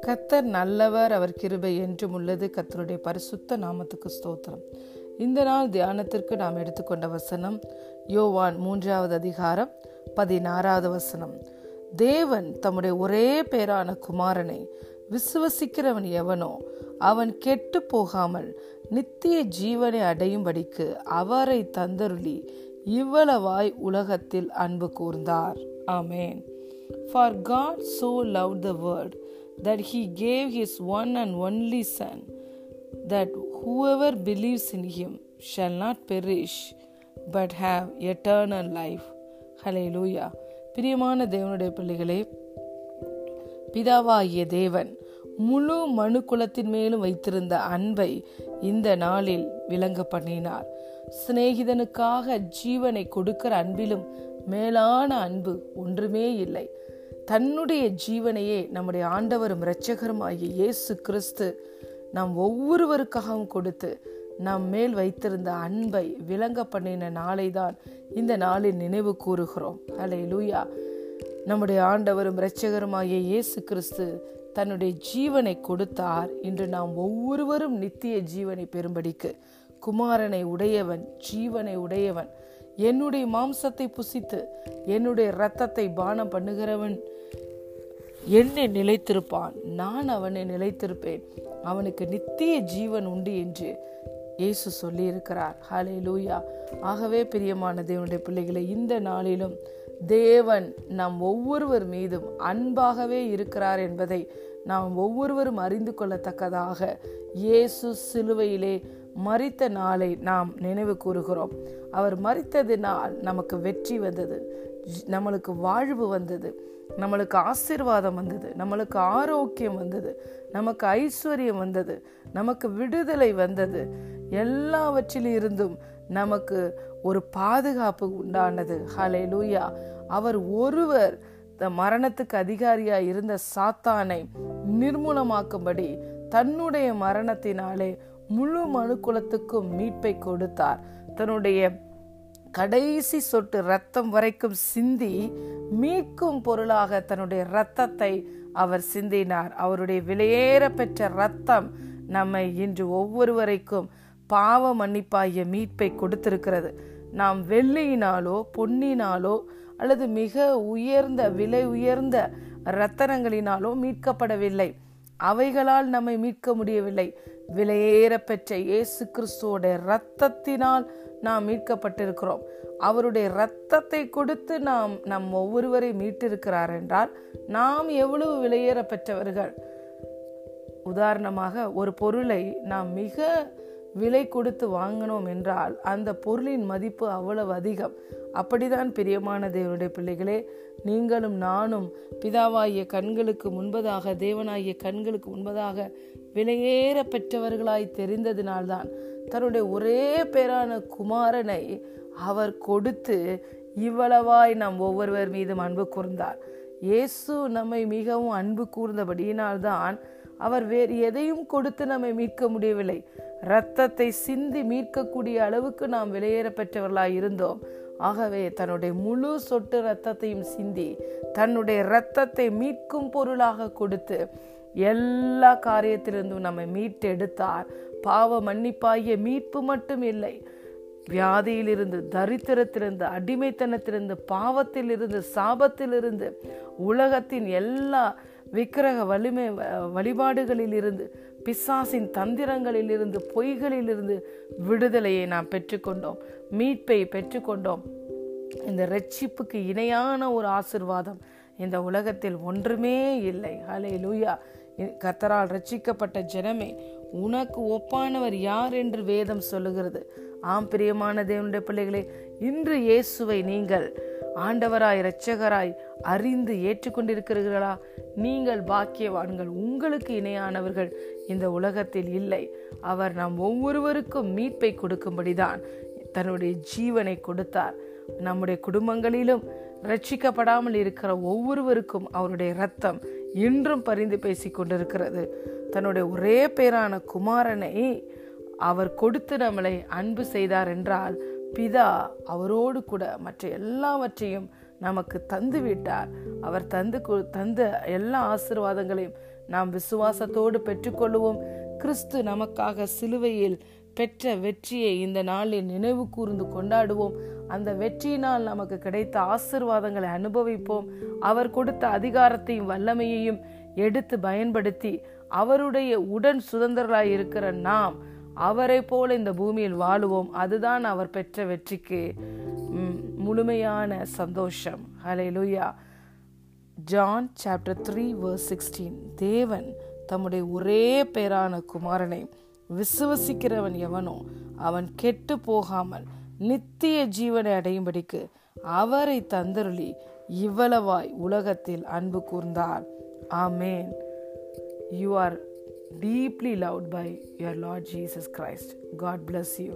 கத்தர் நல்லவர் அவர் கிருபை என்றும் உள்ளது. கத்தருடைய பரிசுத்த நாமத்துக்கு ஸ்தோத்திரம். இந்த நாள் தியானத்திற்கு நாம் எடுத்துக்கொண்ட வசனம் யோவான் மூன்றாவது அதிகாரம் பதினாறாவது வசனம். தேவன் தம்முடைய ஒரே பேரான குமாரனை விசுவசிக்கிறவன் எவனோ அவன் கெட்டு போகாமல் நித்திய ஜீவனை அடையும்படிக்கு அவரை தந்தருளி இவ்வளவாய் உலகத்தில் அன்பு கூர்ந்தார் amen for God so love the world that he gave his one and only Son, that whoever believes in him shall not perish but have eternal life. Hallelujah. பிரியமான தேவனுடைய பிள்ளைகளே பிதாவாகிய தேவன் முழு மனு குலத்தின் மேலும் வைத்திருந்த அன்பை இந்த நாளில் விளங்க பண்ணினார். சிநேகிதனுக்காக ஜீவனை கொடுக்கிற அன்பிலும் மேலான அன்பு ஒன்றுமே இல்லை. தன்னுடைய ஜீவனையே நம்முடைய ஆண்டவரும் இரட்சகருமாகிய இயேசு கிறிஸ்து நாம் ஒவ்வொருவருக்காகவும் கொடுத்து நம் மேல் வைத்திருந்த அன்பை விளங்க பண்ணின நாளை தான் இந்த நாளில் நினைவு கூறுகிறோம். அலை லூயா நம்முடைய ஆண்டவரும் இரட்சகருமாகிய இயேசு கிறிஸ்து தன்னுடைய ஜீவனை கொடுத்தார் இன்று நாம் ஒவ்வொருவரும் நித்திய ஜீவனை பெறும்படிக்கு. குமாரனை உடையவன் ஜீவனை உடையவன். என்னுடைய மாம்சத்தை புசித்து என்னுடைய இரத்தத்தை பானம் பண்ணுகிறவன் என்னை நிலைத்திருப்பான். நான் அவனை நிலைத்திருப்பேன். அவனுக்கு நித்திய ஜீவன் உண்டு என்று இயேசு சொல்லியிருக்கிறார். ஹலே லூயா ஆகவே பிரியமான தேவனுடைய பிள்ளைகளை இந்த நாளிலும் தேவன் நம் ஒவ்வொருவர் மீதும் அன்பாகவே இருக்கிறார் என்பதை நாம் ஒவ்வொருவரும் அறிந்து கொள்ளத்தக்கதாக இயேசு சிலுவையிலே மறித்த நாளை நாம் நினைவு கூறுகிறோம். அவர் மறித்ததினால் நமக்கு வெற்றி வந்தது நம்மளுக்கு வாழ்வு வந்தது நம்மளுக்கு ஆசிர்வாதம் வந்தது நம்மளுக்கு ஆரோக்கியம் வந்தது நமக்கு ஐஸ்வர்யம் வந்தது நமக்கு விடுதலை வந்தது. எல்லாவற்றிலும் இருந்தும் நமக்கு ஒரு பாதுகாப்பு உண்டானது. ஹலே லூயா அவர் ஒருவர் மரணத்துக்கு அதிகாரியா இருந்த சாத்தானை நிர்மூலமாக்கும்படி தன்னுடைய மரணத்தினாலே முழு மனுக்குலத்துக்கும் மீட்பை கொடுத்தார். தன்னுடைய கடைசி சொட்டு ரத்தம் வரைக்கும் சிந்தி மீட்கும் பொருளாக தன்னுடைய ரத்தத்தை அவர் சிந்தினார். அவருடைய விலையேற பெற்ற ரத்தம் நம்மை இன்று ஒவ்வொருவரைக்கும் பாவ மன்னிப்பாகிய மீட்பை கொடுத்திருக்கிறது. நாம் வெள்ளியினாலோ பொன்னினாலோ அல்லது மிக உயர்ந்த விலை உயர்ந்த ரத்தனங்களினாலோ மீட்கப்படவில்லை. அவைகளால் நம்மை மீட்க முடியவில்லை. விலையேற பெற்ற இயேசு கிறிஸ்துவோட ரத்தத்தினால் நாம் மீட்கப்பட்டிருக்கிறோம். அவருடைய ரத்தத்தை கொடுத்து நாம் நம் ஒவ்வொருவரை மீட்டிருக்கிறார் என்றால் நாம் எவ்வளவு விலையேற பெற்றவர்கள் உதாரணமாக ஒரு பொருளை நாம் மிக விலை கொடுத்து வாங்கினோம் என்றால் அந்த பொருளின் மதிப்பு அவ்வளவு அதிகம். அப்படிதான் பிரியமான தேவனுடைய பிள்ளைகளே நீங்களும் நானும் பிதாவாகிய கண்களுக்கு முன்பதாக தேவனாகிய கண்களுக்கு முன்பதாக விலையேற பெற்றவர்களாய் தெரிந்ததினால்தான் தன்னுடைய ஒரே பேரான குமாரனை அவர் கொடுத்து இவ்வளவாய் நாம் ஒவ்வொருவர் மீதும் அன்பு கூர்ந்தார். இயேசு நம்மை மிகவும் அன்பு கூர்ந்தபடியினால்தான் அவர் வேறு எதையும் கொடுத்து நம்மை மீட்க முடியவில்லை. இரத்தத்தை சிந்தி மீட்கக்கூடிய அளவுக்கு நாம் வெளியேற பெற்றவர்களாய் இருந்தோம். ஆகவே தன்னுடைய முழு சொட்டு இரத்தத்தையும் சிந்தி தன்னுடைய இரத்தத்தை மீட்கும் பொருளாக கொடுத்து எல்லா காரியத்திலிருந்தும் நம்மை மீட்டெடுத்தார். பாவ மன்னிப்பாகிய மீட்பு மட்டும் இல்லை. வியாதியிலிருந்து தரித்திரத்திலிருந்து அடிமைத்தனத்திலிருந்து பாவத்திலிருந்து சாபத்திலிருந்து உலகத்தின் எல்லா விக்கிரக வலிமை வழிபாடுகளில் இருந்து பிசாசின் தந்திரங்களிலிருந்து பொய்களிலிருந்து பொய்களில் இருந்து விடுதலையை நாம் பெற்றுக்கொண்டோம். மீட்பை பெற்றுக்கொண்டோம். இந்த ரட்சிப்புக்கு இணையான ஒரு ஆசிர்வாதம் இந்த உலகத்தில் ஒன்றுமே இல்லை. ஹலே லூயா கத்தரால் ரட்சிக்கப்பட்ட ஜனமே உனக்கு ஒப்பானவர் யார் என்று வேதம் சொல்லுகிறது. ஆம் பிரியமான தேவனுடைய பிள்ளைகளே இன்று இயேசுவை நீங்கள் ஆண்டவராய் இரட்சகராய் அறிந்து ஏற்றுக்கொண்டிருக்கிறீர்களா? நீங்கள் பாக்கியவான்கள் உங்களுக்கு இணையானவர்கள் இந்த உலகத்தில் இல்லை. அவர் நாம் ஒவ்வொருவருக்கும் மீட்பை கொடுக்கும்படிதான் தன்னுடைய ஜீவனை கொடுத்தார். நம்முடைய குடும்பங்களிலும் ரட்சிக்கப்படாமல் இருக்கிற ஒவ்வொருவருக்கும் அவருடைய ரத்தம் இன்றும் பரிந்து பேசி கொண்டிருக்கிறது. தன்னுடைய ஒரே பேரான குமாரனை அவர் கொடுத்து நம்மளை அன்பு செய்தார் என்றால் பிதா அவரோடு கூட மற்ற எல்லாவற்றையும் நமக்கு தந்து விட்டார். அவர் தந்து தந்த எல்லா ஆசிர்வாதங்களையும் நாம் விசுவாசத்தோடு பெற்றுக்கொள்வோம் கிறிஸ்து நமக்காக சிலுவையில் பெற்ற வெற்றியை இந்த நாளில் நினைவு கூர்ந்து கொண்டாடுவோம். அந்த வெற்றியினால் நமக்கு கிடைத்த ஆசிர்வாதங்களை அனுபவிப்போம். அவர் கொடுத்த அதிகாரத்தையும் வல்லமையையும் எடுத்து பயன்படுத்தி அவருடைய உடன் சுதந்திரராய் இருக்கிற நாம் அவரை போல இந்த பூமியில் வாழுவோம். அதுதான் அவர் பெற்ற வெற்றிக்கு. முழுமையான சந்தோஷம். Hallelujah John chapter three verse sixteen தேவன் தம்முடைய ஒரே பேரான குமாரனை விசுவசிக்கிறவன் எவனோ அவன் கெட்டு போகாமல் நித்திய ஜீவனை அடையும்படிக்கு அவரை தந்தருளி இவ்வளவாய் உலகத்தில் அன்பு கூர்ந்தார். Amen you are deeply loved by your Lord Jesus Christ God bless you